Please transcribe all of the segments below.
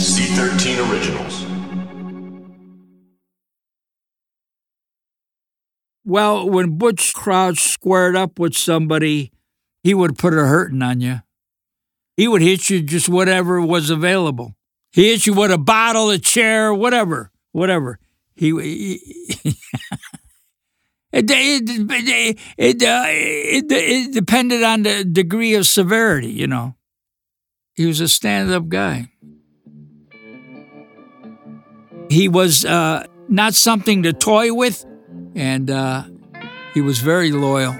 C13 Originals. Well, when Butch Crouch squared up with somebody, he would put a hurting on you. He would hit you just whatever was available. He hit you with a bottle, a chair, whatever, whatever. He, he it, it, it, it, uh, it, it depended on the degree of severity, you know. He was a stand-up guy. He was uh, not something to toy with, and uh, he was very loyal.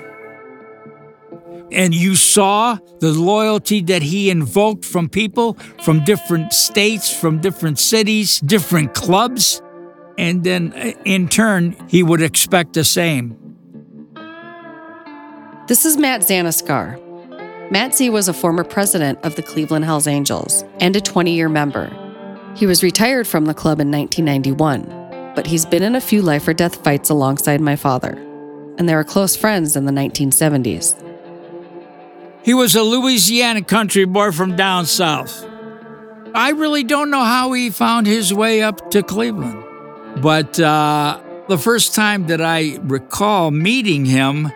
And you saw the loyalty that he invoked from people from different states, from different cities, different clubs. And then uh, in turn, he would expect the same. This is Matt Zanaskar. Matt Z was a former president of the Cleveland Hells Angels and a 20 year member. He was retired from the club in 1991, but he's been in a few life or death fights alongside my father, and they were close friends in the 1970s. He was a Louisiana country boy from down south. I really don't know how he found his way up to Cleveland, but uh, the first time that I recall meeting him,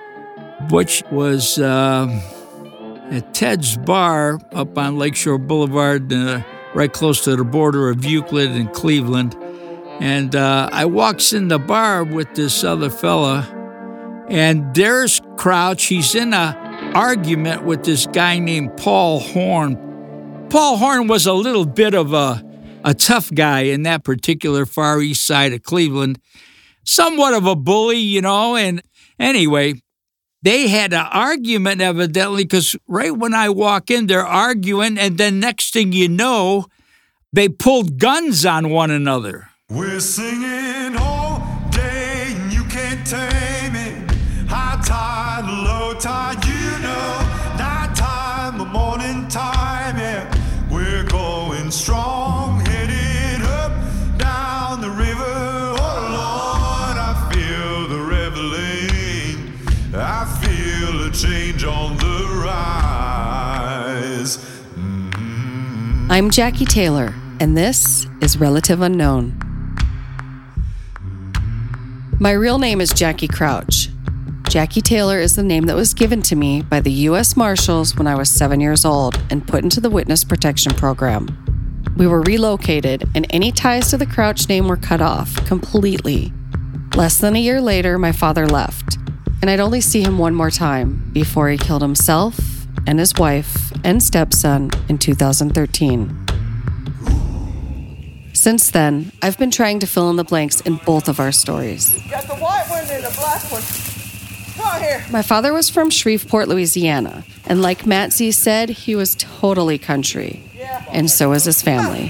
which was. Uh, at Ted's Bar up on Lakeshore Boulevard, uh, right close to the border of Euclid and Cleveland. And uh, I walks in the bar with this other fella, and there's Crouch. He's in a argument with this guy named Paul Horn. Paul Horn was a little bit of a, a tough guy in that particular far east side of Cleveland, somewhat of a bully, you know. And anyway, they had an argument evidently because right when I walk in, they're arguing, and then next thing you know, they pulled guns on one another. We're singing I'm Jackie Taylor, and this is Relative Unknown. My real name is Jackie Crouch. Jackie Taylor is the name that was given to me by the U.S. Marshals when I was seven years old and put into the Witness Protection Program. We were relocated, and any ties to the Crouch name were cut off completely. Less than a year later, my father left, and I'd only see him one more time before he killed himself and his wife and stepson in 2013. Since then, I've been trying to fill in the blanks in both of our stories. Got the white one and the black one. Come on here. My father was from Shreveport, Louisiana, and like Matt Z said, he was totally country. Yeah. And so was his family.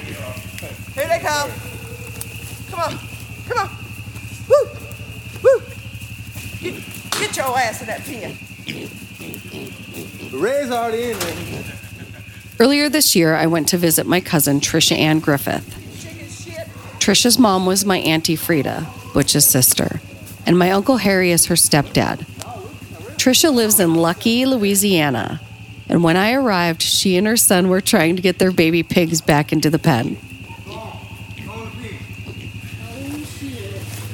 Here they come. Come on. Come on. Woo. Woo. Get, get your ass in that pen. Ray's already in. Earlier this year, I went to visit my cousin, Trisha Ann Griffith. Trisha's mom was my Auntie Frida, Butch's sister, and my Uncle Harry is her stepdad. Trisha lives in Lucky, Louisiana, and when I arrived, she and her son were trying to get their baby pigs back into the pen.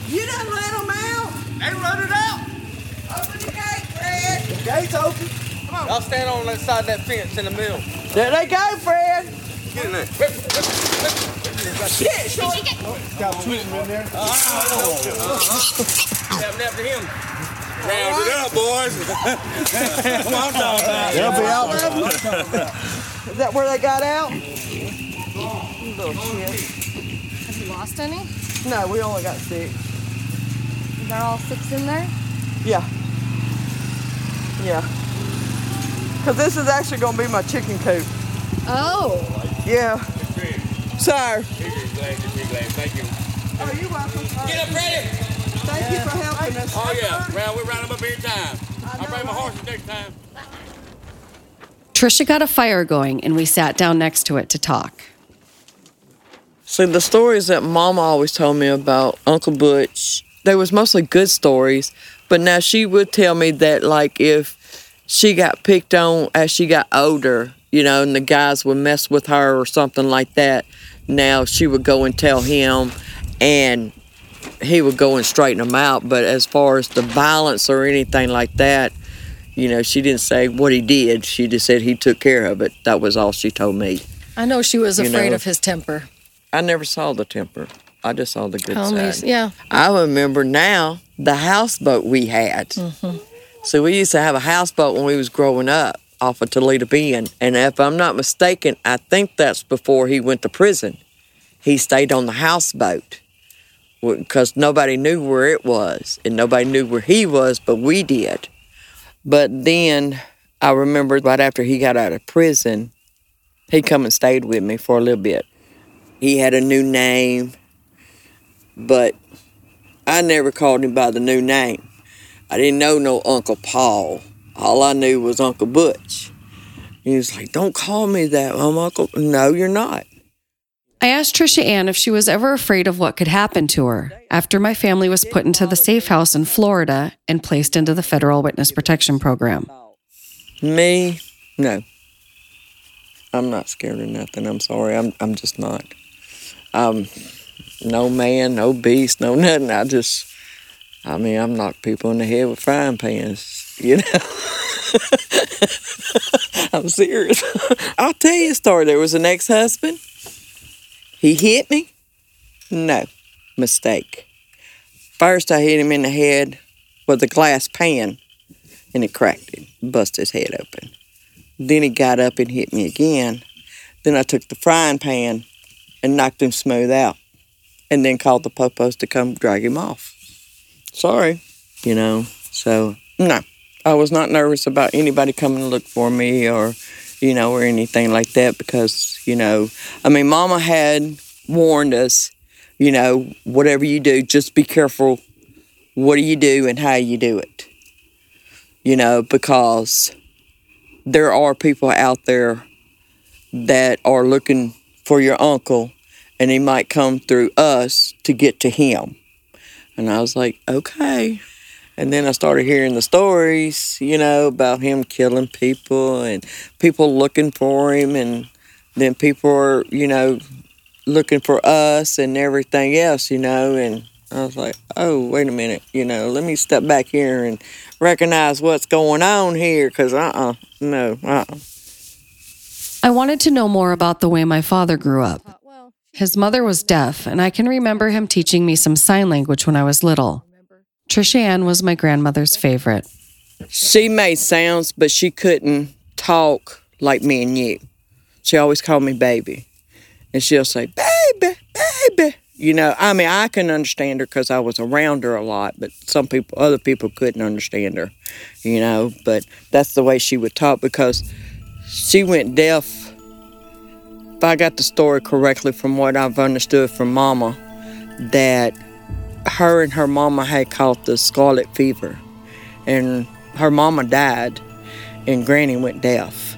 You done let them out? They run it out. Open the gate, Fred. The gate's open. Y'all stand on that side of that fence in the middle. There they go, Fred. Get in there. Shit, short. Got two of them in there. Uh-huh. Uh-huh. Tapping after him. Round it up, boys. That's what I'm talking about. They'll be out. Is that where they got out? Little shit. Have you lost any? No, we only got six. They're all six in there? Yeah. Yeah. Because this is actually going to be my chicken coop. Oh. Yeah. Sorry. Thank you. Oh, you're welcome. Get up ready. Thank you for helping us. Oh, yeah. Well, we'll round them up anytime. I'll bring my horses next time. Trisha got a fire going and we sat down next to it to talk. See, the stories that Mama always told me about Uncle Butch, they was mostly good stories. But now she would tell me that, like, if she got picked on as she got older, you know, and the guys would mess with her or something like that, now she would go and tell him, and he would go and straighten them out. But as far as the violence or anything like that, you know, she didn't say what he did. She just said he took care of it. That was all she told me. I know she was You afraid know. of his temper. I never saw the temper. I just saw the good me- side. yeah. I remember now the houseboat we had. Mm-hmm. So we used to have a houseboat when we was growing up off of Toledo Bend. And if I'm not mistaken, I think that's before he went to prison. He stayed on the houseboat because nobody knew where it was and nobody knew where he was, but we did. But then I remember right after he got out of prison, he come and stayed with me for a little bit. He had a new name, but I never called him by the new name. I didn't know no Uncle Paul. All I knew was Uncle Butch. He was like, Don't call me that. I'm Uncle. No, you're not. I asked Trisha Ann if she was ever afraid of what could happen to her after my family was put into the safe house in Florida and placed into the federal witness protection program. Me? No. I'm not scared of nothing. I'm sorry. I'm I'm just not. Um no man, no beast, no nothing. I just I mean, I'm knock people in the head with frying pans, you know. I'm serious. I'll tell you a story. There was an ex-husband. He hit me. No. Mistake. First I hit him in the head with a glass pan and it cracked it, bust his head open. Then he got up and hit me again. Then I took the frying pan and knocked him smooth out, and then called the popos to come drag him off. Sorry, you know. So no, I was not nervous about anybody coming to look for me or, you know, or anything like that because you know, I mean, Mama had warned us, you know, whatever you do, just be careful. What do you do and how you do it? you know, because there are people out there that are looking for your uncle and he might come through us to get to him. And I was like, okay. And then I started hearing the stories, you know, about him killing people and people looking for him. And then people are, you know, looking for us and everything else, you know. And I was like, oh, wait a minute, you know, let me step back here and recognize what's going on here because, uh uh no, uh uh. I wanted to know more about the way my father grew up. His mother was deaf, and I can remember him teaching me some sign language when I was little. Trisha Ann was my grandmother's favorite. She made sounds, but she couldn't talk like me and you. She always called me baby. And she'll say, baby, baby. You know, I mean, I can understand her because I was around her a lot, but some people, other people couldn't understand her, you know. But that's the way she would talk because she went deaf. If I got the story correctly from what I've understood from Mama, that her and her mama had caught the scarlet fever, and her mama died, and Granny went deaf.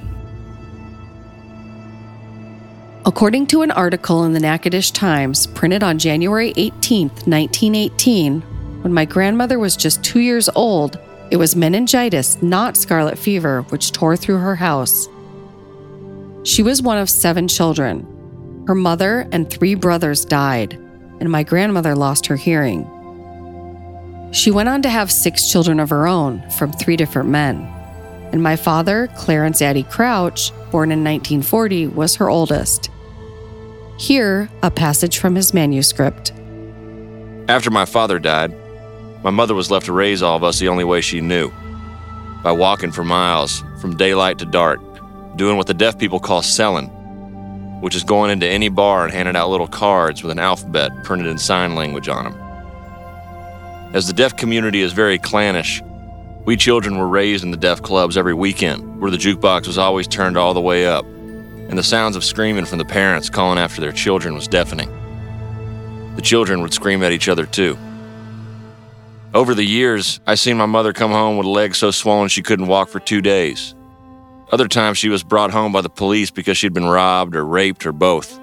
According to an article in the Natchitoches Times printed on January 18, 1918, when my grandmother was just two years old, it was meningitis, not scarlet fever, which tore through her house. She was one of seven children. Her mother and three brothers died, and my grandmother lost her hearing. She went on to have six children of her own from three different men. And my father, Clarence Addie Crouch, born in 1940, was her oldest. Here, a passage from his manuscript. After my father died, my mother was left to raise all of us the only way she knew by walking for miles, from daylight to dark, doing what the deaf people call selling, which is going into any bar and handing out little cards with an alphabet printed in sign language on them. As the deaf community is very clannish, we children were raised in the deaf clubs every weekend, where the jukebox was always turned all the way up. and the sounds of screaming from the parents calling after their children was deafening. The children would scream at each other too. Over the years, I seen my mother come home with a leg so swollen she couldn't walk for two days. Other times, she was brought home by the police because she'd been robbed or raped or both.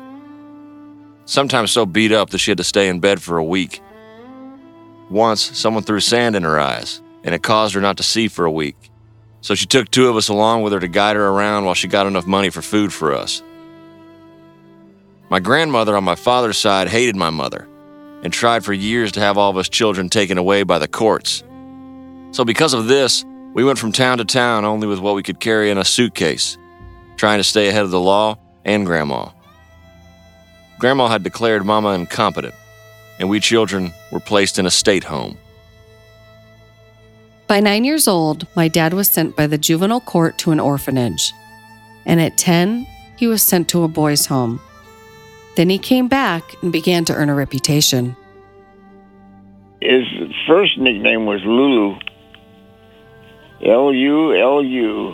Sometimes so beat up that she had to stay in bed for a week. Once, someone threw sand in her eyes, and it caused her not to see for a week. So she took two of us along with her to guide her around while she got enough money for food for us. My grandmother on my father's side hated my mother and tried for years to have all of us children taken away by the courts. So, because of this, we went from town to town only with what we could carry in a suitcase, trying to stay ahead of the law and Grandma. Grandma had declared Mama incompetent, and we children were placed in a state home. By nine years old, my dad was sent by the juvenile court to an orphanage. And at 10, he was sent to a boys' home. Then he came back and began to earn a reputation. His first nickname was Lulu. L U L U.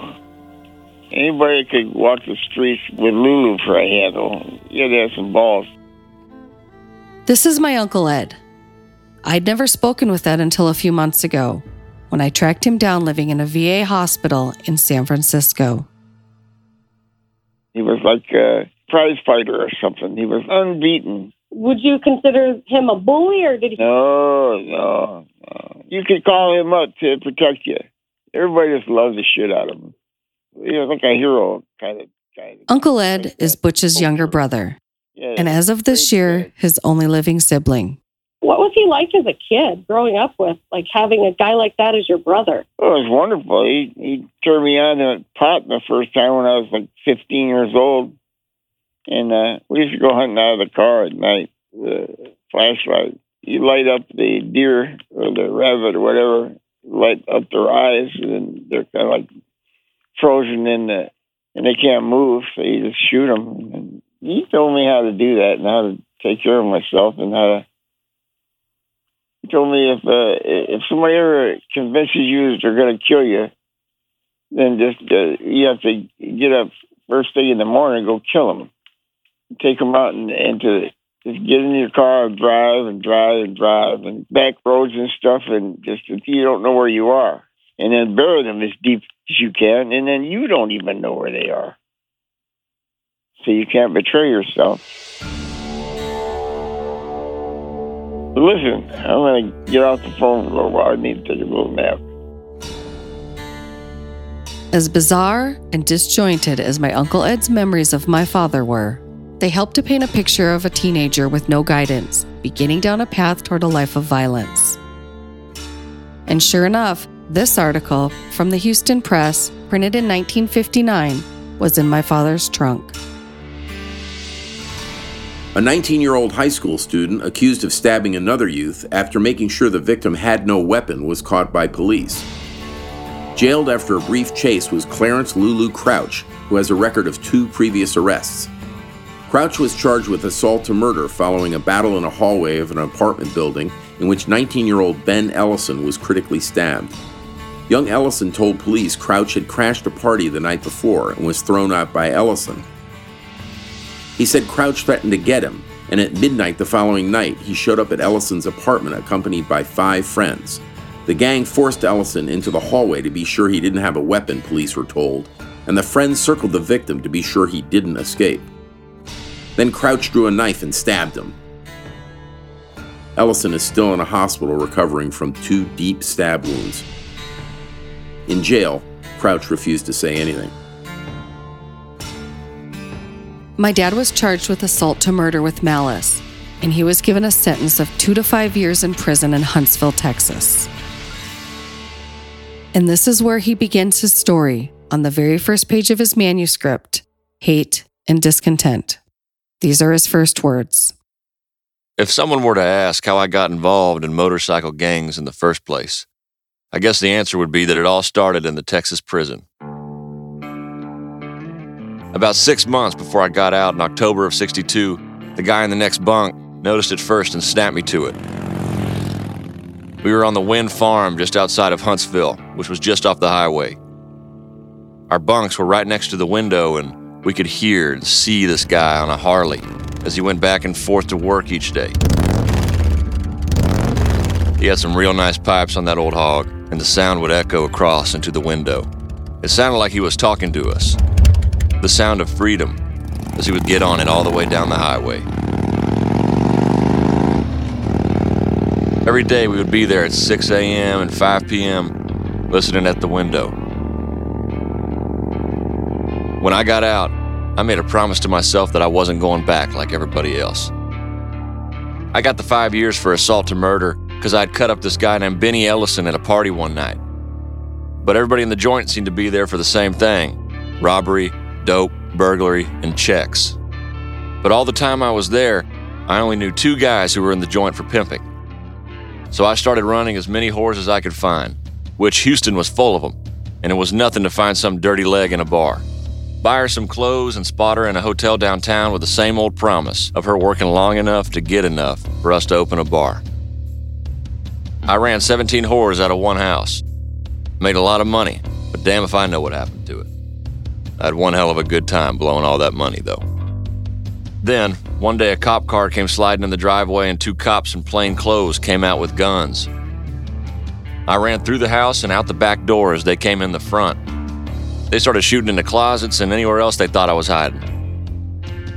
Anybody could walk the streets with Lulu for a handle. You had to have some balls. This is my Uncle Ed. I'd never spoken with Ed until a few months ago when I tracked him down living in a VA hospital in San Francisco. He was like a prize fighter or something. He was unbeaten. Would you consider him a bully, or did he? No, no, no. You could call him up to protect you. Everybody just loves the shit out of him. He was like a hero kind of guy. Uncle Ed is Butch's younger brother, Yeah, and as of this year, his only living sibling. What was he like as a kid, growing up with, like having a guy like that as your brother? Oh, it was wonderful. He he turned me on to pot the first time when I was like 15 years old, and uh, we used to go hunting out of the car at night. The flashlight. You light up the deer or the rabbit or whatever, light up their eyes, and they're kind of like frozen in the, and they can't move. So you just shoot them. And he told me how to do that and how to take care of myself and how to. He told me if uh, if somebody ever convinces you that they're going to kill you, then just uh, you have to get up first thing in the morning and go kill them. Take them out and into just get in your car and drive and drive and drive and back roads and stuff and just you don't know where you are. And then bury them as deep as you can, and then you don't even know where they are. So you can't betray yourself. Listen, I'm to get off the phone for a little while. I need to take a little nap. As bizarre and disjointed as my Uncle Ed's memories of my father were, they help to paint a picture of a teenager with no guidance, beginning down a path toward a life of violence. And sure enough, this article from the Houston Press, printed in 1959, was in my father's trunk. A 19 year old high school student accused of stabbing another youth after making sure the victim had no weapon was caught by police. Jailed after a brief chase was Clarence Lulu Crouch, who has a record of two previous arrests. Crouch was charged with assault to murder following a battle in a hallway of an apartment building in which 19 year old Ben Ellison was critically stabbed. Young Ellison told police Crouch had crashed a party the night before and was thrown out by Ellison. He said Crouch threatened to get him, and at midnight the following night, he showed up at Ellison's apartment accompanied by five friends. The gang forced Ellison into the hallway to be sure he didn't have a weapon, police were told, and the friends circled the victim to be sure he didn't escape. Then Crouch drew a knife and stabbed him. Ellison is still in a hospital recovering from two deep stab wounds. In jail, Crouch refused to say anything. My dad was charged with assault to murder with malice, and he was given a sentence of two to five years in prison in Huntsville, Texas. And this is where he begins his story on the very first page of his manuscript Hate and Discontent. These are his first words. If someone were to ask how I got involved in motorcycle gangs in the first place, I guess the answer would be that it all started in the Texas prison. About six months before I got out in October of 62, the guy in the next bunk noticed it first and snapped me to it. We were on the Wynne Farm just outside of Huntsville, which was just off the highway. Our bunks were right next to the window, and We could hear and see this guy on a Harley as he went back and forth to work each day. He had some real nice pipes on that old hog, and the sound would echo across into the window. It sounded like he was talking to us. The sound of freedom as he would get on it all the way down the highway. Every day we would be there at 6 a.m. and 5 p.m. listening at the window. When I got out, I made a promise to myself that I wasn't going back like everybody else. I got the five years for assault to murder because I'd cut up this guy named Benny Ellison at a party one night. But everybody in the joint seemed to be there for the same thing robbery, dope, burglary, and checks. But all the time I was there, I only knew two guys who were in the joint for pimping. So I started running as many whores as I could find, which Houston was full of them, and it was nothing to find some dirty leg in a bar. Buy her some clothes and spot her in a hotel downtown with the same old promise of her working long enough to get enough for us to open a bar. I ran 17 whores out of one house. Made a lot of money, but damn if I know what happened to it. I had one hell of a good time blowing all that money, though. Then, one day a cop car came sliding in the driveway and two cops in plain clothes came out with guns. I ran through the house and out the back door as they came in the front. They started shooting into closets and anywhere else they thought I was hiding.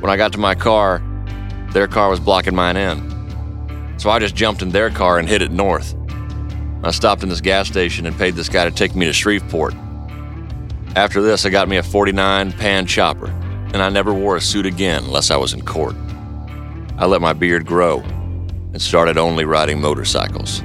When I got to my car, their car was blocking mine in. So I just jumped in their car and hit it north. I stopped in this gas station and paid this guy to take me to Shreveport. After this, I got me a 49 pan chopper and I never wore a suit again unless I was in court. I let my beard grow and started only riding motorcycles.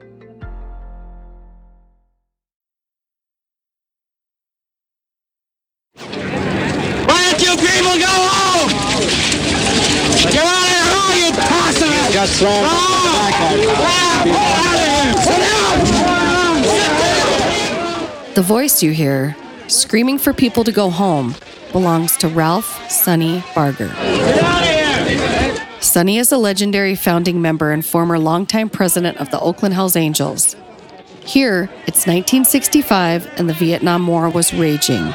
Why don't you people go home? Get out of here, all you possum! Got slammed The voice you hear, screaming for people to go home, belongs to Ralph Sonny Barger. Sonny is a legendary founding member and former longtime president of the Oakland Hells Angels. Here, it's 1965 and the Vietnam War was raging.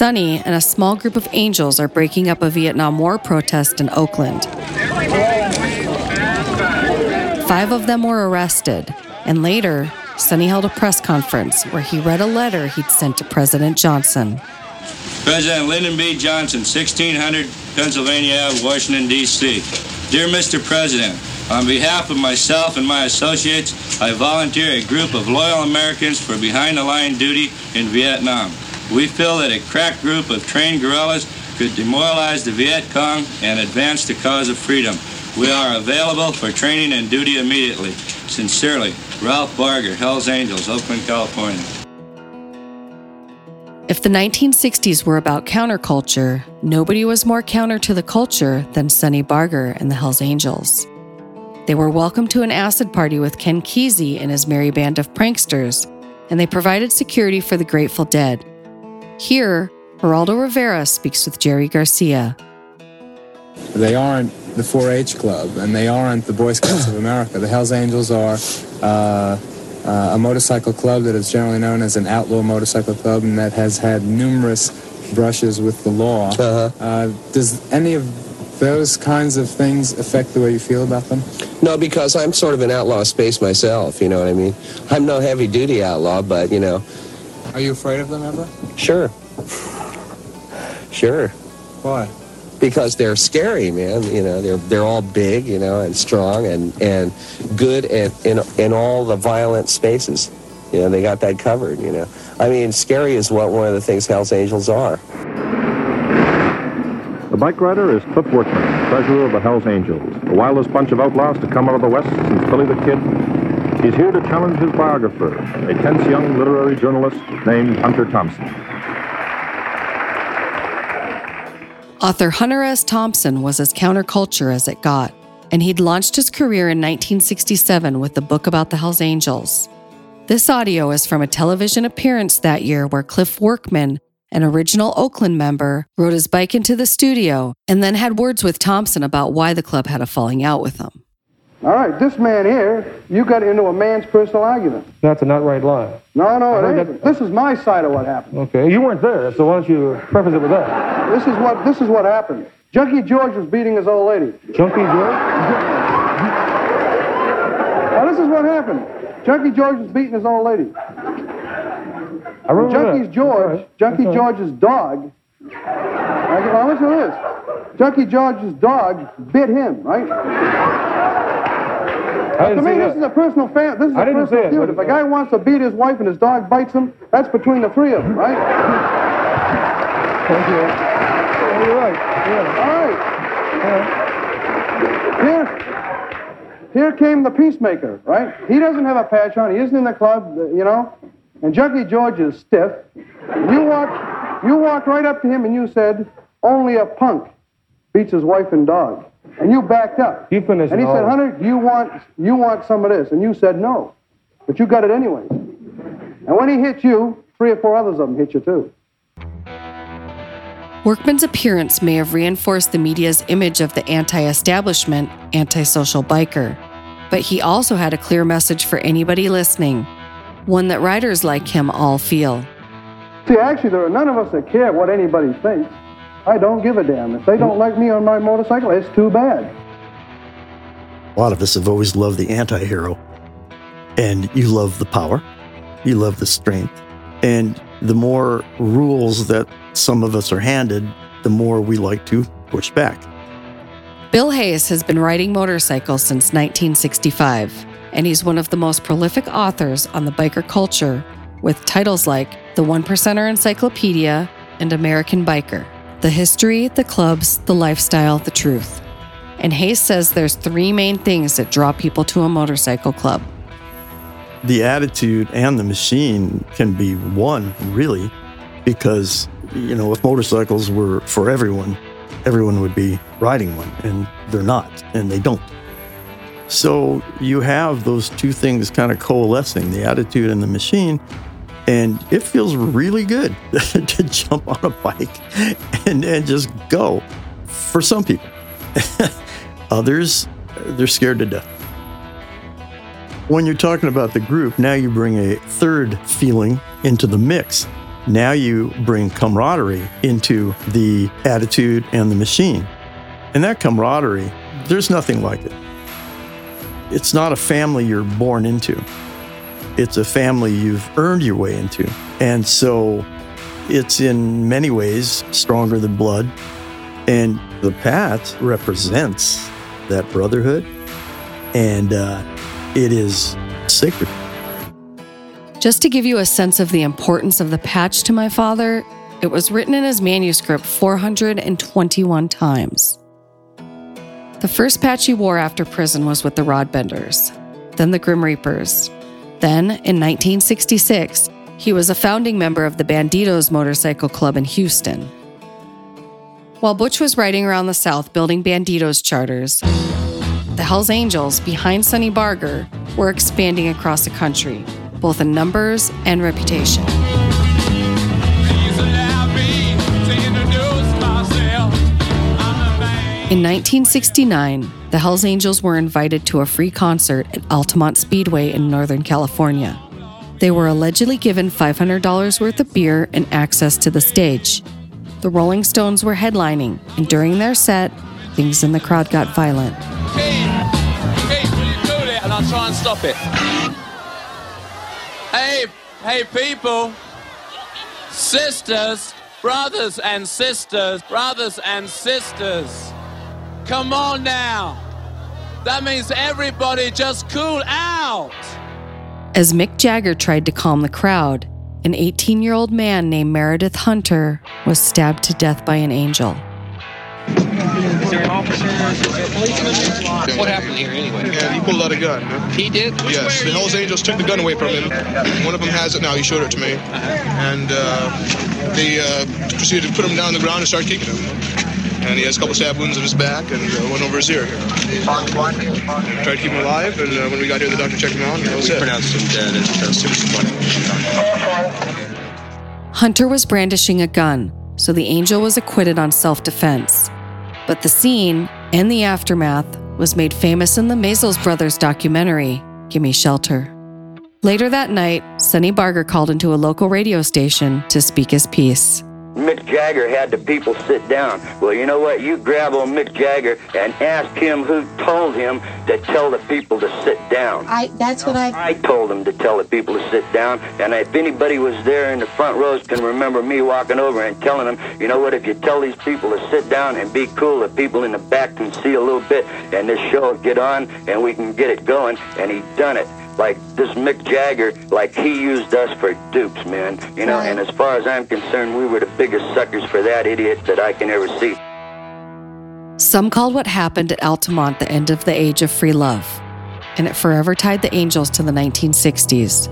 Sonny and a small group of angels are breaking up a Vietnam War protest in Oakland. Five of them were arrested, and later, Sonny held a press conference where he read a letter he'd sent to President Johnson. President Lyndon B. Johnson, 1600 Pennsylvania Ave, Washington, D.C. Dear Mr. President, on behalf of myself and my associates, I volunteer a group of loyal Americans for behind the line duty in Vietnam. We feel that a crack group of trained guerrillas could demoralize the Viet Cong and advance the cause of freedom. We are available for training and duty immediately. Sincerely, Ralph Barger, Hells Angels, Oakland, California. If the 1960s were about counterculture, nobody was more counter to the culture than Sonny Barger and the Hells Angels. They were welcomed to an acid party with Ken Kesey and his merry band of pranksters, and they provided security for the Grateful Dead. Here, Geraldo Rivera speaks with Jerry Garcia. They aren't the 4 H Club, and they aren't the Boy Scouts of America. The Hells Angels are uh, uh, a motorcycle club that is generally known as an outlaw motorcycle club and that has had numerous brushes with the law. Uh, does any of those kinds of things affect the way you feel about them? No, because I'm sort of an outlaw space myself, you know what I mean? I'm no heavy duty outlaw, but, you know. Are you afraid of them ever? Sure. Sure. Why? Because they're scary, man. You know, they're they're all big, you know, and strong and and good in in, in all the violent spaces. You know, they got that covered. You know, I mean, scary is what one of the things Hell's Angels are. The bike rider is Cliff Workman, treasurer of the Hells Angels, the wildest bunch of outlaws to come out of the West since Billy the Kid. He's here to challenge his biographer, a tense young literary journalist named Hunter Thompson. Author Hunter S. Thompson was as counterculture as it got, and he'd launched his career in 1967 with the book about the Hells Angels. This audio is from a television appearance that year where Cliff Workman, an original Oakland member, rode his bike into the studio and then had words with Thompson about why the club had a falling out with him. All right, this man here, you got into a man's personal argument. That's a not right line. No, no, I it ain't. This is my side of what happened. Okay, you weren't there, so why don't you preface it with that? This is what this is what happened. Junkie George was beating his old lady. Junkie George? Now this is what happened. Junkie George was beating his old lady. I remember Junkie's that. George, Junkie That's all right. George's dog. Now listen to this. Junkie George's dog bit him, right? I to me, this that. is a personal fan. This is I a didn't personal feud. If a guy wants to beat his wife and his dog bites him, that's between the three of them, right? Thank you. Yeah, You're right. All right. Here, here came the peacemaker, right? He doesn't have a patch on. He isn't in the club, you know. And Junkie George is stiff. You walked, you walked right up to him and you said, "Only a punk beats his wife and dog." And you backed up. You finished And he said, all. "Hunter, you want, you want some of this?" And you said, "No," but you got it anyways. And when he hit you, three or four others of them hit you too. Workman's appearance may have reinforced the media's image of the anti establishment, antisocial biker, but he also had a clear message for anybody listening, one that riders like him all feel. See, actually, there are none of us that care what anybody thinks. I don't give a damn. If they don't like me on my motorcycle, it's too bad. A lot of us have always loved the anti hero. And you love the power, you love the strength. And the more rules that some of us are handed, the more we like to push back. Bill Hayes has been riding motorcycles since 1965, and he's one of the most prolific authors on the biker culture with titles like The One Percenter Encyclopedia and American Biker The History, the Clubs, the Lifestyle, the Truth. And Hayes says there's three main things that draw people to a motorcycle club. The attitude and the machine can be one, really, because, you know, if motorcycles were for everyone, everyone would be riding one, and they're not, and they don't. So you have those two things kind of coalescing the attitude and the machine, and it feels really good to jump on a bike and, and just go for some people. Others, they're scared to death. When you're talking about the group, now you bring a third feeling into the mix. Now you bring camaraderie into the attitude and the machine. And that camaraderie, there's nothing like it. It's not a family you're born into, it's a family you've earned your way into. And so it's in many ways stronger than blood. And the Pat represents that brotherhood. And uh, it is sacred. Just to give you a sense of the importance of the patch to my father, it was written in his manuscript 421 times. The first patch he wore after prison was with the Rodbenders, then the Grim Reapers. Then, in 1966, He was a founding member of the Bandidos Motorcycle Club in Houston. While Butch was riding around the South building Bandidos charters, the Hells Angels, behind Sonny Barger, were expanding across the country, both in numbers and reputation. In 1969, the Hells Angels were invited to a free concert at Altamont Speedway in Northern California. They were allegedly given $500 worth of beer and access to the stage. The Rolling Stones were headlining, and during their set, things in the crowd got violent. and I'll try and stop it. Hey, hey, people, sisters, brothers and sisters, brothers and sisters, come on now. That means everybody just cool out. As Mick Jagger tried to calm the crowd, an 18 year old man named Meredith Hunter was stabbed to death by an angel. Is there an officer? What happened here anyway? Yeah, he pulled out a gun. He did? Yes, the Hells Angels took the gun away from him. One of them has it now. He showed it to me, and uh, they uh, proceeded to put him down on the ground and start kicking him. And he has a couple stab wounds in his back and uh, one over his ear. Tried to keep him alive, and uh, when we got here, the doctor checked him out, and that was We it. pronounced him dead and pronounced Hunter was brandishing a gun, so the angel was acquitted on self defense. But the scene and the aftermath was made famous in the Maysles Brothers documentary, Gimme Shelter. Later that night, Sonny Barger called into a local radio station to speak his piece. Mick Jagger had the people sit down. Well, you know what? You grab on Mick Jagger and ask him who told him to tell the people to sit down. I that's what I I told him to tell the people to sit down, and if anybody was there in the front rows can remember me walking over and telling them, you know what, if you tell these people to sit down and be cool, the people in the back can see a little bit, and this show will get on, and we can get it going, and he done it. Like this Mick Jagger, like he used us for dupes, man. You know, and as far as I'm concerned, we were the biggest suckers for that idiot that I can ever see. Some called what happened at Altamont the end of the age of free love, and it forever tied the Angels to the 1960s.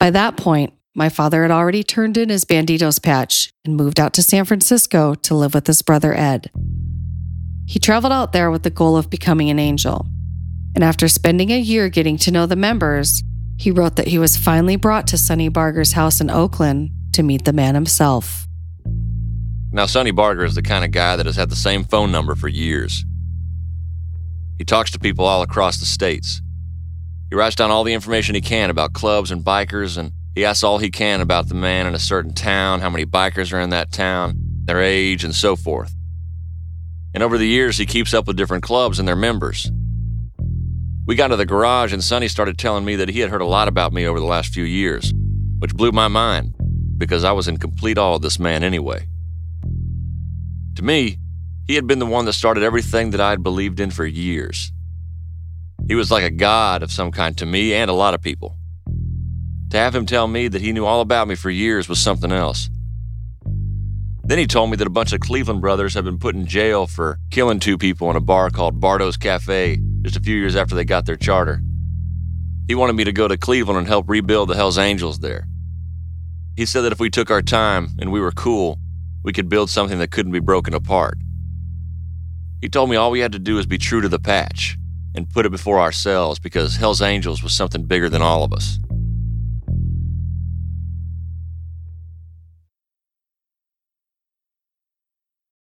By that point, my father had already turned in his Bandidos patch and moved out to San Francisco to live with his brother Ed. He traveled out there with the goal of becoming an angel. And after spending a year getting to know the members, he wrote that he was finally brought to Sonny Barger's house in Oakland to meet the man himself. Now, Sonny Barger is the kind of guy that has had the same phone number for years. He talks to people all across the states. He writes down all the information he can about clubs and bikers, and he asks all he can about the man in a certain town, how many bikers are in that town, their age, and so forth. And over the years, he keeps up with different clubs and their members. We got into the garage, and Sonny started telling me that he had heard a lot about me over the last few years, which blew my mind because I was in complete awe of this man anyway. To me, he had been the one that started everything that I had believed in for years. He was like a god of some kind to me and a lot of people. To have him tell me that he knew all about me for years was something else. Then he told me that a bunch of Cleveland brothers had been put in jail for killing two people in a bar called Bardo's Cafe just a few years after they got their charter. He wanted me to go to Cleveland and help rebuild the Hells Angels there. He said that if we took our time and we were cool, we could build something that couldn't be broken apart. He told me all we had to do was be true to the patch and put it before ourselves because Hell's Angels was something bigger than all of us.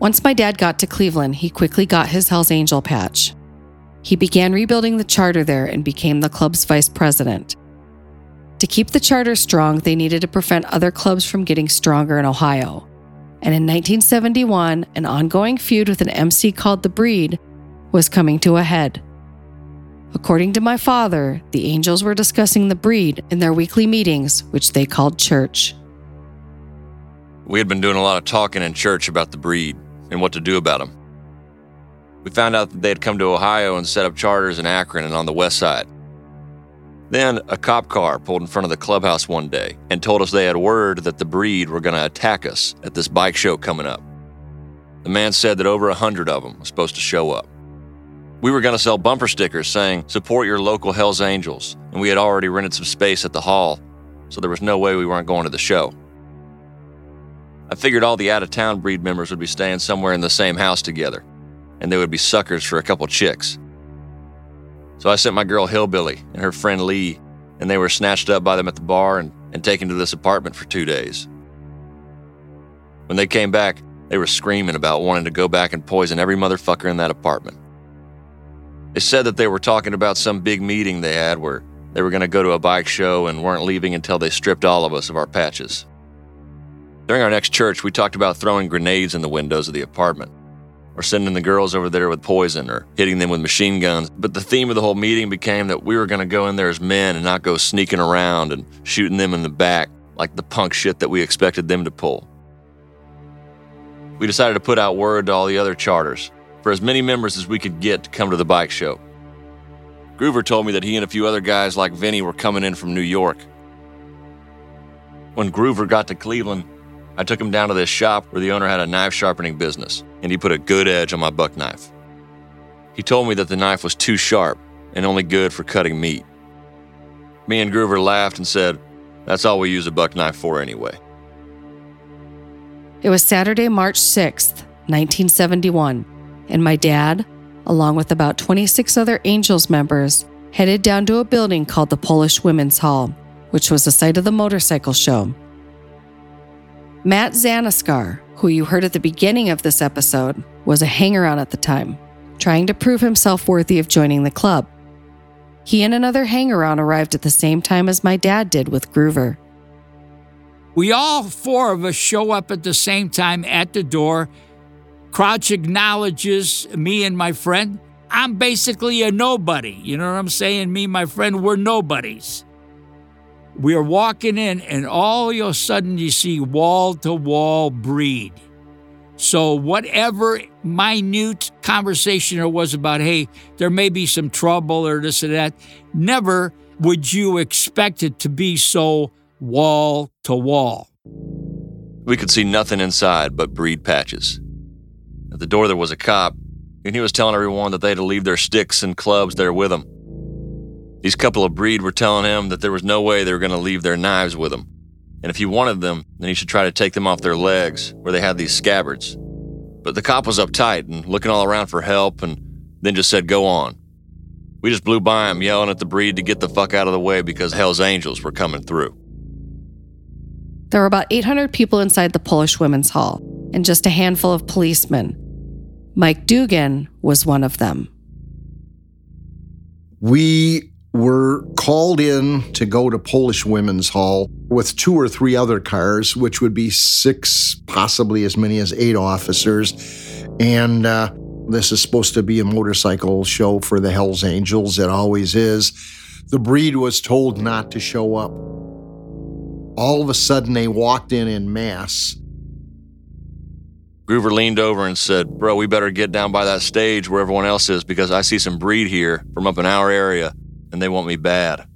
Once my dad got to Cleveland, he quickly got his Hells Angel patch. He began rebuilding the charter there and became the club's vice president. To keep the charter strong, they needed to prevent other clubs from getting stronger in Ohio. And in 1971, an ongoing feud with an MC called The Breed was coming to a head. According to my father, the Angels were discussing The Breed in their weekly meetings, which they called church. We had been doing a lot of talking in church about the breed and what to do about them. We found out that they had come to Ohio and set up charters in Akron and on the west side. Then a cop car pulled in front of the clubhouse one day and told us they had word that the breed were going to attack us at this bike show coming up. The man said that over a hundred of them were supposed to show up. We were going to sell bumper stickers saying, Support your local Hells Angels, and we had already rented some space at the hall, so there was no way we weren't going to the show. I figured all the out of town breed members would be staying somewhere in the same house together, and they would be suckers for a couple chicks. So I sent my girl Hillbilly and her friend Lee, and they were snatched up by them at the bar and, and taken to this apartment for two days. When they came back, they were screaming about wanting to go back and poison every motherfucker in that apartment. They said that they were talking about some big meeting they had where they were going to go to a bike show and weren't leaving until they stripped all of us of our patches. During our next church, we talked about throwing grenades in the windows of the apartment, or sending the girls over there with poison, or hitting them with machine guns. But the theme of the whole meeting became that we were going to go in there as men and not go sneaking around and shooting them in the back like the punk shit that we expected them to pull. We decided to put out word to all the other charters for as many members as we could get to come to the bike show. Groover told me that he and a few other guys like Vinny were coming in from New York. When Groover got to Cleveland, I took him down to this shop where the owner had a knife sharpening business, and he put a good edge on my buck knife. He told me that the knife was too sharp and only good for cutting meat. Me and Groover laughed and said, That's all we use a buck knife for anyway. It was Saturday, March 6th, 1971, and my dad, along with about 26 other Angels members, headed down to a building called the Polish Women's Hall, which was the site of the motorcycle show. Matt Zanaskar, who you heard at the beginning of this episode, was a hanger on at the time, trying to prove himself worthy of joining the club. He and another hanger on arrived at the same time as my dad did with Groover. We all four of us show up at the same time at the door. Crouch acknowledges me and my friend. I'm basically a nobody. You know what I'm saying? Me and my friend, we're nobodies. We are walking in, and all of a sudden you see wall to wall breed. So, whatever minute conversation there was about, hey, there may be some trouble or this or that, never would you expect it to be so wall to wall. We could see nothing inside but breed patches. At the door, there was a cop, and he was telling everyone that they had to leave their sticks and clubs there with them. These couple of breed were telling him that there was no way they were going to leave their knives with him. And if he wanted them, then he should try to take them off their legs where they had these scabbards. But the cop was uptight and looking all around for help and then just said, Go on. We just blew by him, yelling at the breed to get the fuck out of the way because Hell's Angels were coming through. There were about 800 people inside the Polish Women's Hall and just a handful of policemen. Mike Dugan was one of them. We were called in to go to Polish Women's Hall with two or three other cars, which would be six, possibly as many as eight officers. And uh, this is supposed to be a motorcycle show for the Hells Angels. It always is. The breed was told not to show up. All of a sudden, they walked in in mass. Groover leaned over and said, Bro, we better get down by that stage where everyone else is because I see some breed here from up in our area and they want me bad.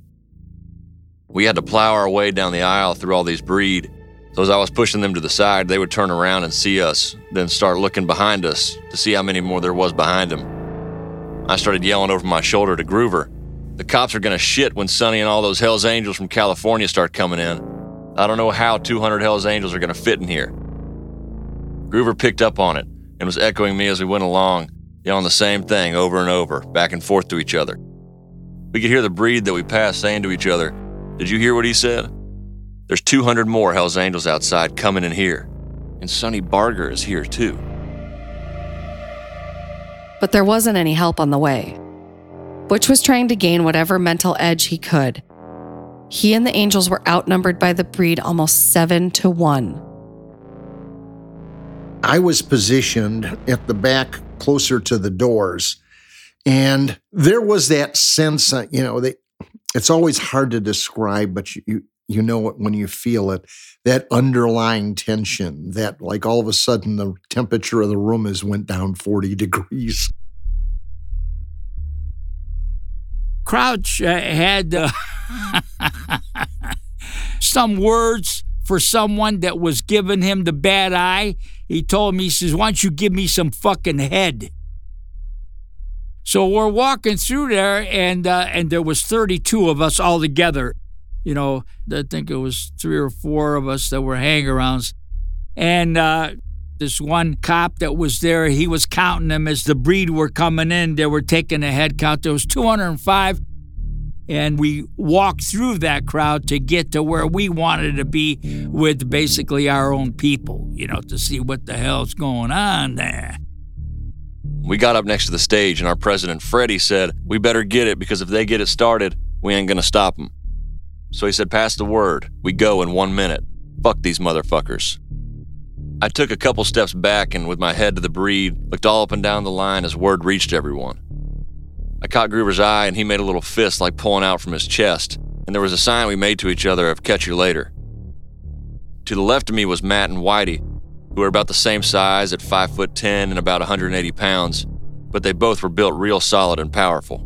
We had to plow our way down the aisle through all these breed. So as I was pushing them to the side, they would turn around and see us, then start looking behind us to see how many more there was behind them. I started yelling over my shoulder to Groover, The cops are gonna shit when Sonny and all those Hells Angels from California start coming in. I don't know how 200 Hells Angels are gonna fit in here. Groover picked up on it and was echoing me as we went along, yelling the same thing over and over, back and forth to each other. We could hear the breed that we passed saying to each other, Did you hear what he said? There's 200 more Hells Angels outside coming in here. And Sonny Barger is here too. But there wasn't any help on the way. Butch was trying to gain whatever mental edge he could. He and the Angels were outnumbered by the breed almost seven to one. I was positioned at the back closer to the doors. And there was that sense, uh, you know, it's always hard to describe, but you, you, you know it when you feel it that underlying tension that like all of a sudden the temperature of the room has went down 40 degrees. Crouch uh, had uh, some words for someone that was giving him the bad eye. He told me he says why don't you give me some fucking head so we're walking through there and uh, and there was 32 of us all together you know, I think it was three or four of us that were hang-arounds. And uh, this one cop that was there, he was counting them as the breed were coming in. They were taking a head count. There was 205. And we walked through that crowd to get to where we wanted to be with basically our own people, you know, to see what the hell's going on there. We got up next to the stage, and our president, Freddie, said, We better get it because if they get it started, we ain't gonna stop them. So he said, Pass the word. We go in one minute. Fuck these motherfuckers. I took a couple steps back and, with my head to the breed, looked all up and down the line as word reached everyone. I caught Groover's eye and he made a little fist like pulling out from his chest, and there was a sign we made to each other of catch you later. To the left of me was Matt and Whitey, who were about the same size at 5 foot 10 and about 180 pounds, but they both were built real solid and powerful.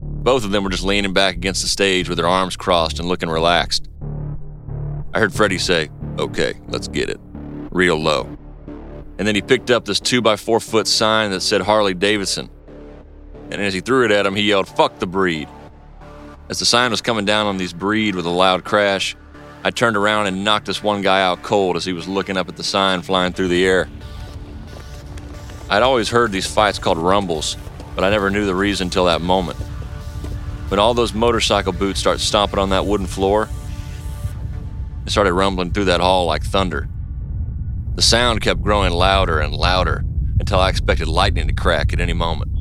Both of them were just leaning back against the stage with their arms crossed and looking relaxed. I heard Freddie say, Okay, let's get it. Real low. And then he picked up this 2 by 4 foot sign that said Harley Davidson. And as he threw it at him, he yelled, Fuck the breed. As the sign was coming down on these breed with a loud crash, I turned around and knocked this one guy out cold as he was looking up at the sign flying through the air. I'd always heard these fights called rumbles, but I never knew the reason until that moment. When all those motorcycle boots start stomping on that wooden floor, it started rumbling through that hall like thunder. The sound kept growing louder and louder until I expected lightning to crack at any moment.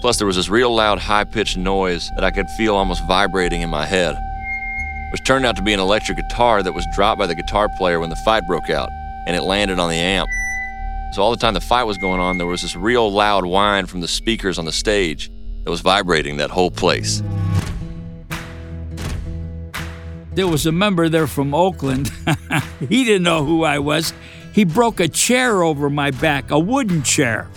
Plus, there was this real loud, high pitched noise that I could feel almost vibrating in my head, which turned out to be an electric guitar that was dropped by the guitar player when the fight broke out, and it landed on the amp. So, all the time the fight was going on, there was this real loud whine from the speakers on the stage that was vibrating that whole place. There was a member there from Oakland. he didn't know who I was. He broke a chair over my back, a wooden chair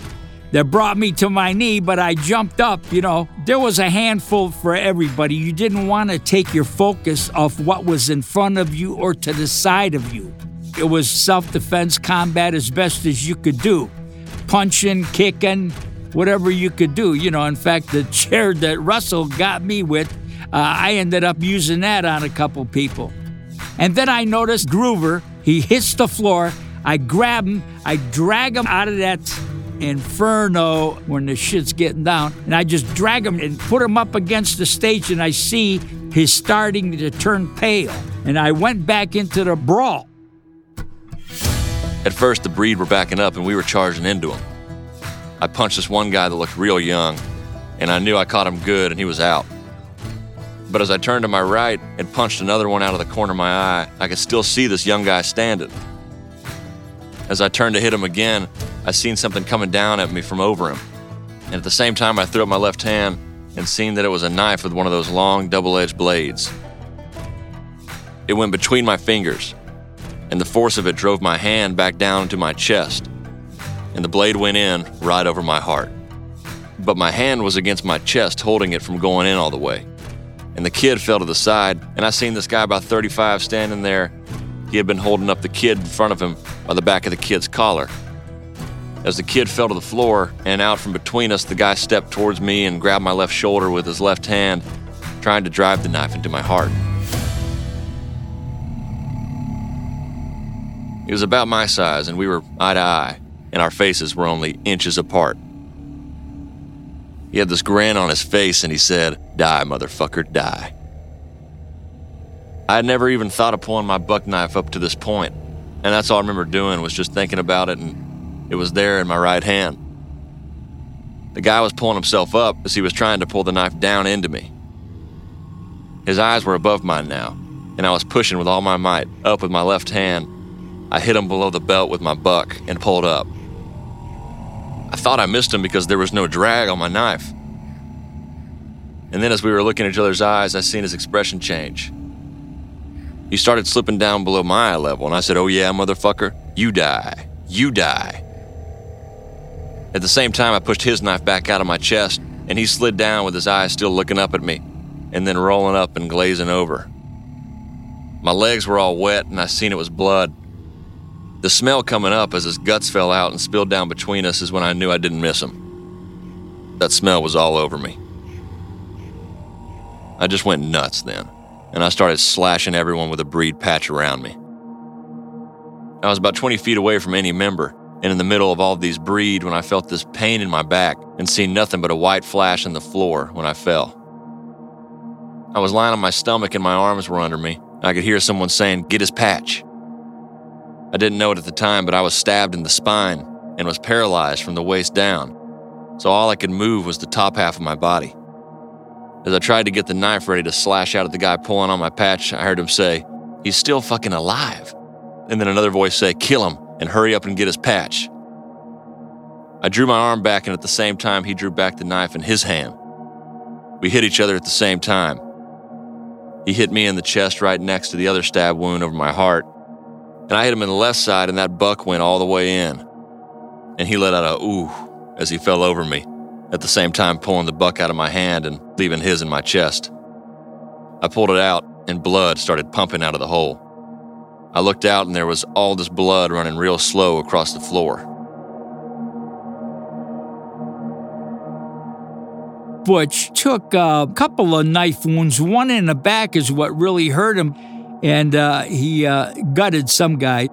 that brought me to my knee, but I jumped up. You know, there was a handful for everybody. You didn't want to take your focus off what was in front of you or to the side of you. It was self defense combat as best as you could do punching, kicking, whatever you could do. You know, in fact, the chair that Russell got me with, uh, I ended up using that on a couple people. And then I noticed Groover, he hits the floor. I grab him, I drag him out of that inferno when the shit's getting down, and I just drag him and put him up against the stage, and I see he's starting to turn pale. and I went back into the brawl. At first, the breed were backing up and we were charging into them. I punched this one guy that looked real young, and I knew I caught him good and he was out. But as I turned to my right and punched another one out of the corner of my eye, I could still see this young guy standing. As I turned to hit him again, I seen something coming down at me from over him. And at the same time, I threw up my left hand and seen that it was a knife with one of those long double edged blades. It went between my fingers, and the force of it drove my hand back down into my chest, and the blade went in right over my heart. But my hand was against my chest, holding it from going in all the way. And the kid fell to the side, and I seen this guy about 35 standing there. He had been holding up the kid in front of him by the back of the kid's collar. As the kid fell to the floor and out from between us, the guy stepped towards me and grabbed my left shoulder with his left hand, trying to drive the knife into my heart. He was about my size, and we were eye to eye, and our faces were only inches apart. He had this grin on his face, and he said, Die, motherfucker, die. I had never even thought of pulling my buck knife up to this point, and that's all I remember doing was just thinking about it, and it was there in my right hand. The guy was pulling himself up as he was trying to pull the knife down into me. His eyes were above mine now, and I was pushing with all my might up with my left hand I hit him below the belt with my buck and pulled up. I thought I missed him because there was no drag on my knife. And then as we were looking at each other's eyes, I seen his expression change. He started slipping down below my eye level, and I said, Oh, yeah, motherfucker, you die. You die. At the same time, I pushed his knife back out of my chest, and he slid down with his eyes still looking up at me, and then rolling up and glazing over. My legs were all wet, and I seen it was blood, the smell coming up as his guts fell out and spilled down between us is when I knew I didn't miss him. That smell was all over me. I just went nuts then, and I started slashing everyone with a breed patch around me. I was about 20 feet away from any member, and in the middle of all these breed when I felt this pain in my back and seen nothing but a white flash in the floor when I fell. I was lying on my stomach and my arms were under me. I could hear someone saying, Get his patch. I didn't know it at the time, but I was stabbed in the spine and was paralyzed from the waist down, so all I could move was the top half of my body. As I tried to get the knife ready to slash out at the guy pulling on my patch, I heard him say, He's still fucking alive. And then another voice say, Kill him and hurry up and get his patch. I drew my arm back, and at the same time, he drew back the knife in his hand. We hit each other at the same time. He hit me in the chest right next to the other stab wound over my heart, and I hit him in the left side, and that buck went all the way in. And he let out a ooh as he fell over me, at the same time pulling the buck out of my hand and leaving his in my chest. I pulled it out, and blood started pumping out of the hole. I looked out, and there was all this blood running real slow across the floor. Butch took a couple of knife wounds. One in the back is what really hurt him and uh, he uh, gutted some guy.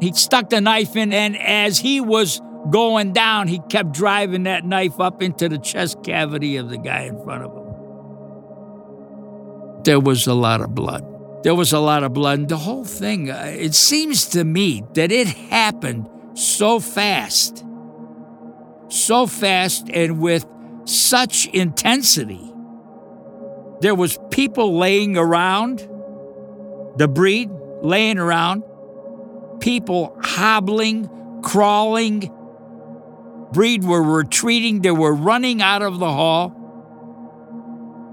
He stuck the knife in, and as he was going down, he kept driving that knife up into the chest cavity of the guy in front of him. There was a lot of blood. There was a lot of blood. And the whole thing, uh, it seems to me that it happened so fast, so fast, and with such intensity there was people laying around, the breed laying around, people hobbling, crawling. Breed were retreating, they were running out of the hall.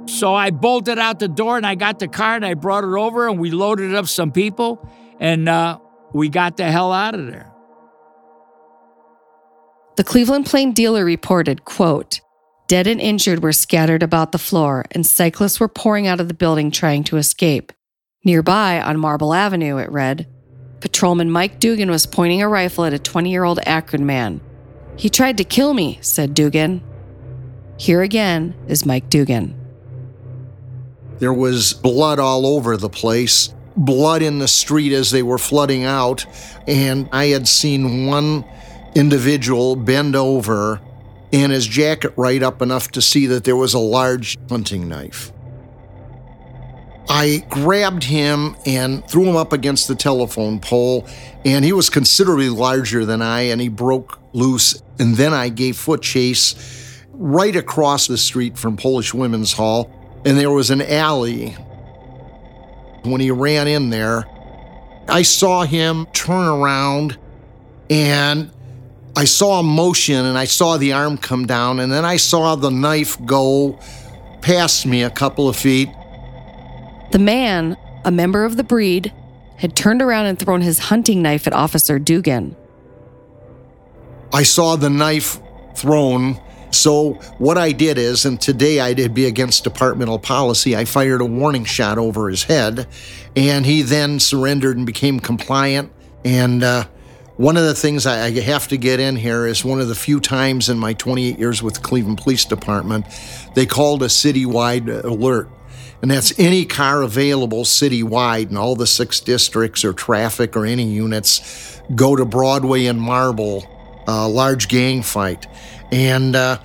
So I bolted out the door and I got the car and I brought it over and we loaded up some people and uh, we got the hell out of there. The Cleveland Plain dealer reported, quote, Dead and injured were scattered about the floor, and cyclists were pouring out of the building trying to escape. Nearby, on Marble Avenue, it read, Patrolman Mike Dugan was pointing a rifle at a 20 year old Akron man. He tried to kill me, said Dugan. Here again is Mike Dugan. There was blood all over the place, blood in the street as they were flooding out, and I had seen one individual bend over and his jacket right up enough to see that there was a large hunting knife. I grabbed him and threw him up against the telephone pole, and he was considerably larger than I, and he broke loose. And then I gave foot chase right across the street from Polish Women's Hall, and there was an alley. When he ran in there, I saw him turn around and I saw a motion and I saw the arm come down, and then I saw the knife go past me a couple of feet. The man, a member of the breed, had turned around and thrown his hunting knife at Officer Dugan. I saw the knife thrown. So, what I did is, and today I did be against departmental policy, I fired a warning shot over his head, and he then surrendered and became compliant. And uh, one of the things I, I have to get in here is one of the few times in my 28 years with the Cleveland Police Department, they called a citywide alert. And that's any car available citywide in all the six districts or traffic or any units go to Broadway and Marble, a large gang fight. And uh,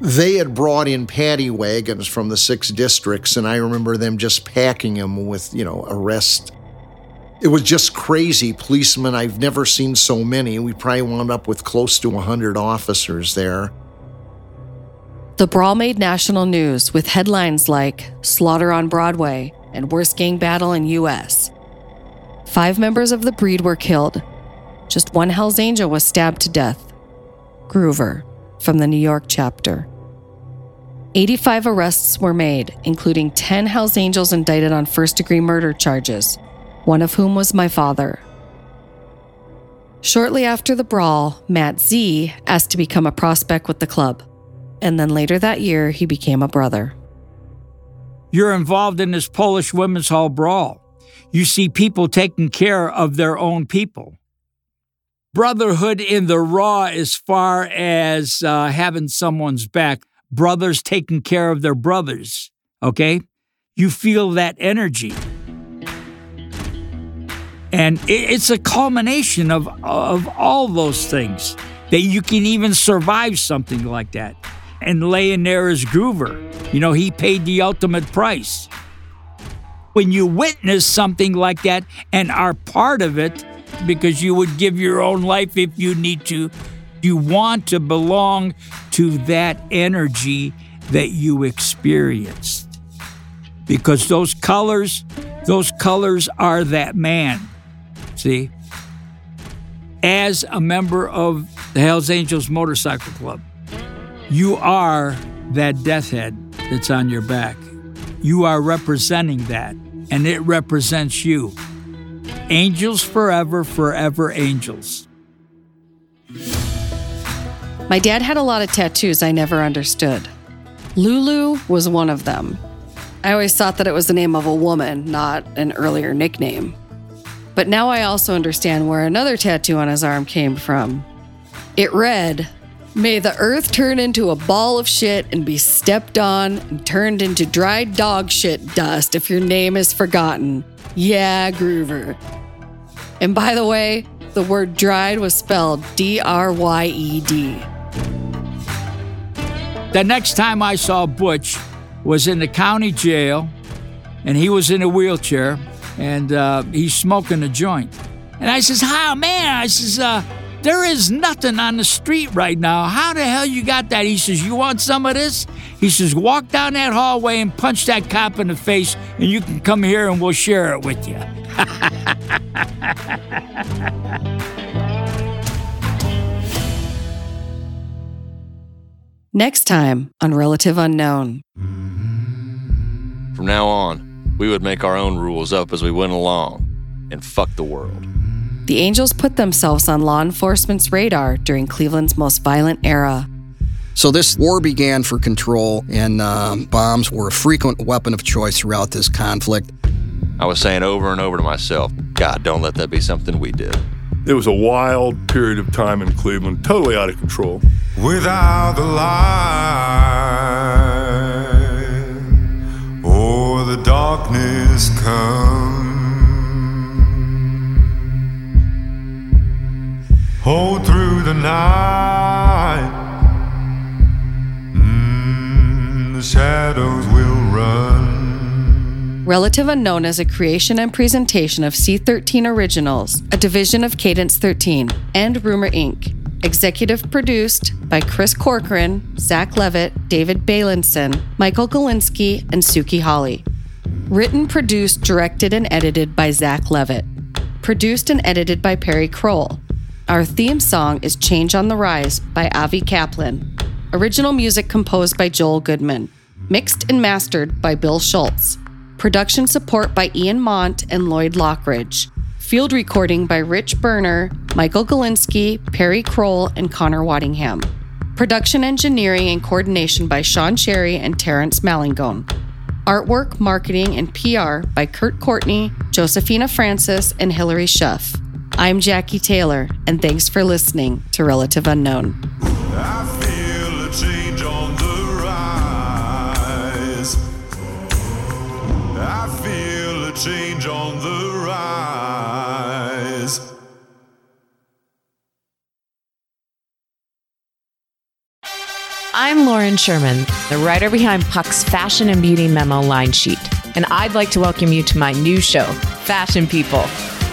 they had brought in paddy wagons from the six districts, and I remember them just packing them with, you know, arrest. It was just crazy. Policemen, I've never seen so many. We probably wound up with close to 100 officers there. The brawl made national news with headlines like Slaughter on Broadway and Worst Gang Battle in U.S. Five members of the breed were killed. Just one Hells Angel was stabbed to death. Groover, from the New York chapter. 85 arrests were made, including 10 Hells Angels indicted on first degree murder charges, one of whom was my father. Shortly after the brawl, Matt Z asked to become a prospect with the club and then later that year, he became a brother. You're involved in this Polish Women's Hall brawl. You see people taking care of their own people. Brotherhood in the raw, as far as uh, having someone's back, brothers taking care of their brothers, okay? You feel that energy. And it's a culmination of, of all those things that you can even survive something like that and laying there as Groover. You know, he paid the ultimate price. When you witness something like that and are part of it, because you would give your own life if you need to, you want to belong to that energy that you experienced. Because those colors, those colors are that man. See? As a member of the Hells Angels Motorcycle Club, you are that death head that's on your back. You are representing that, and it represents you. Angels forever, forever angels. My dad had a lot of tattoos I never understood. Lulu was one of them. I always thought that it was the name of a woman, not an earlier nickname. But now I also understand where another tattoo on his arm came from. It read, May the earth turn into a ball of shit and be stepped on and turned into dried dog shit dust if your name is forgotten. Yeah, Groover. And by the way, the word dried was spelled D R Y E D. The next time I saw Butch was in the county jail, and he was in a wheelchair, and uh, he's smoking a joint. And I says, "How, man?" I says, uh, there is nothing on the street right now. How the hell you got that? He says, You want some of this? He says, Walk down that hallway and punch that cop in the face, and you can come here and we'll share it with you. Next time on Relative Unknown. From now on, we would make our own rules up as we went along and fuck the world. The Angels put themselves on law enforcement's radar during Cleveland's most violent era. So, this war began for control, and uh, bombs were a frequent weapon of choice throughout this conflict. I was saying over and over to myself, God, don't let that be something we did. It was a wild period of time in Cleveland, totally out of control. Without the light or the darkness come. Hold through the night. Mm, the shadows will run. Relative Unknown is a creation and presentation of C13 Originals, a division of Cadence 13, and Rumur Inc. Executive produced by Chris Corcoran, Zach Levitt, David Beilinson, Michael Galinsky, and Suki Hawley. Written, produced, directed, and edited by Zach Levitt. Produced and edited by Perry Kroll. Our theme song is Change on the Rise by Avi Kaplan. Original music composed by Joel Goodman. Mixed and mastered by Bill Schultz. Production support by Ian Mont and Lloyd Lockridge. Field recording by Rich Berner, Michael Galinsky, Perry Kroll, and Connor Waddingham. Production engineering and coordination by Sean Cherry and Terrence Malingone. Artwork, marketing, and PR by Kurt Courtney, Josephina Francis, and Hilary Schuff. I'm Jackie Taylor, and thanks for listening to Relative Unknown. I feel a change on the rise. I feel a change on the rise. I'm Lauren Sherman, the writer behind Puck's Fashion and Beauty Memo line sheet, and I'd like to welcome you to my new show, Fashion People.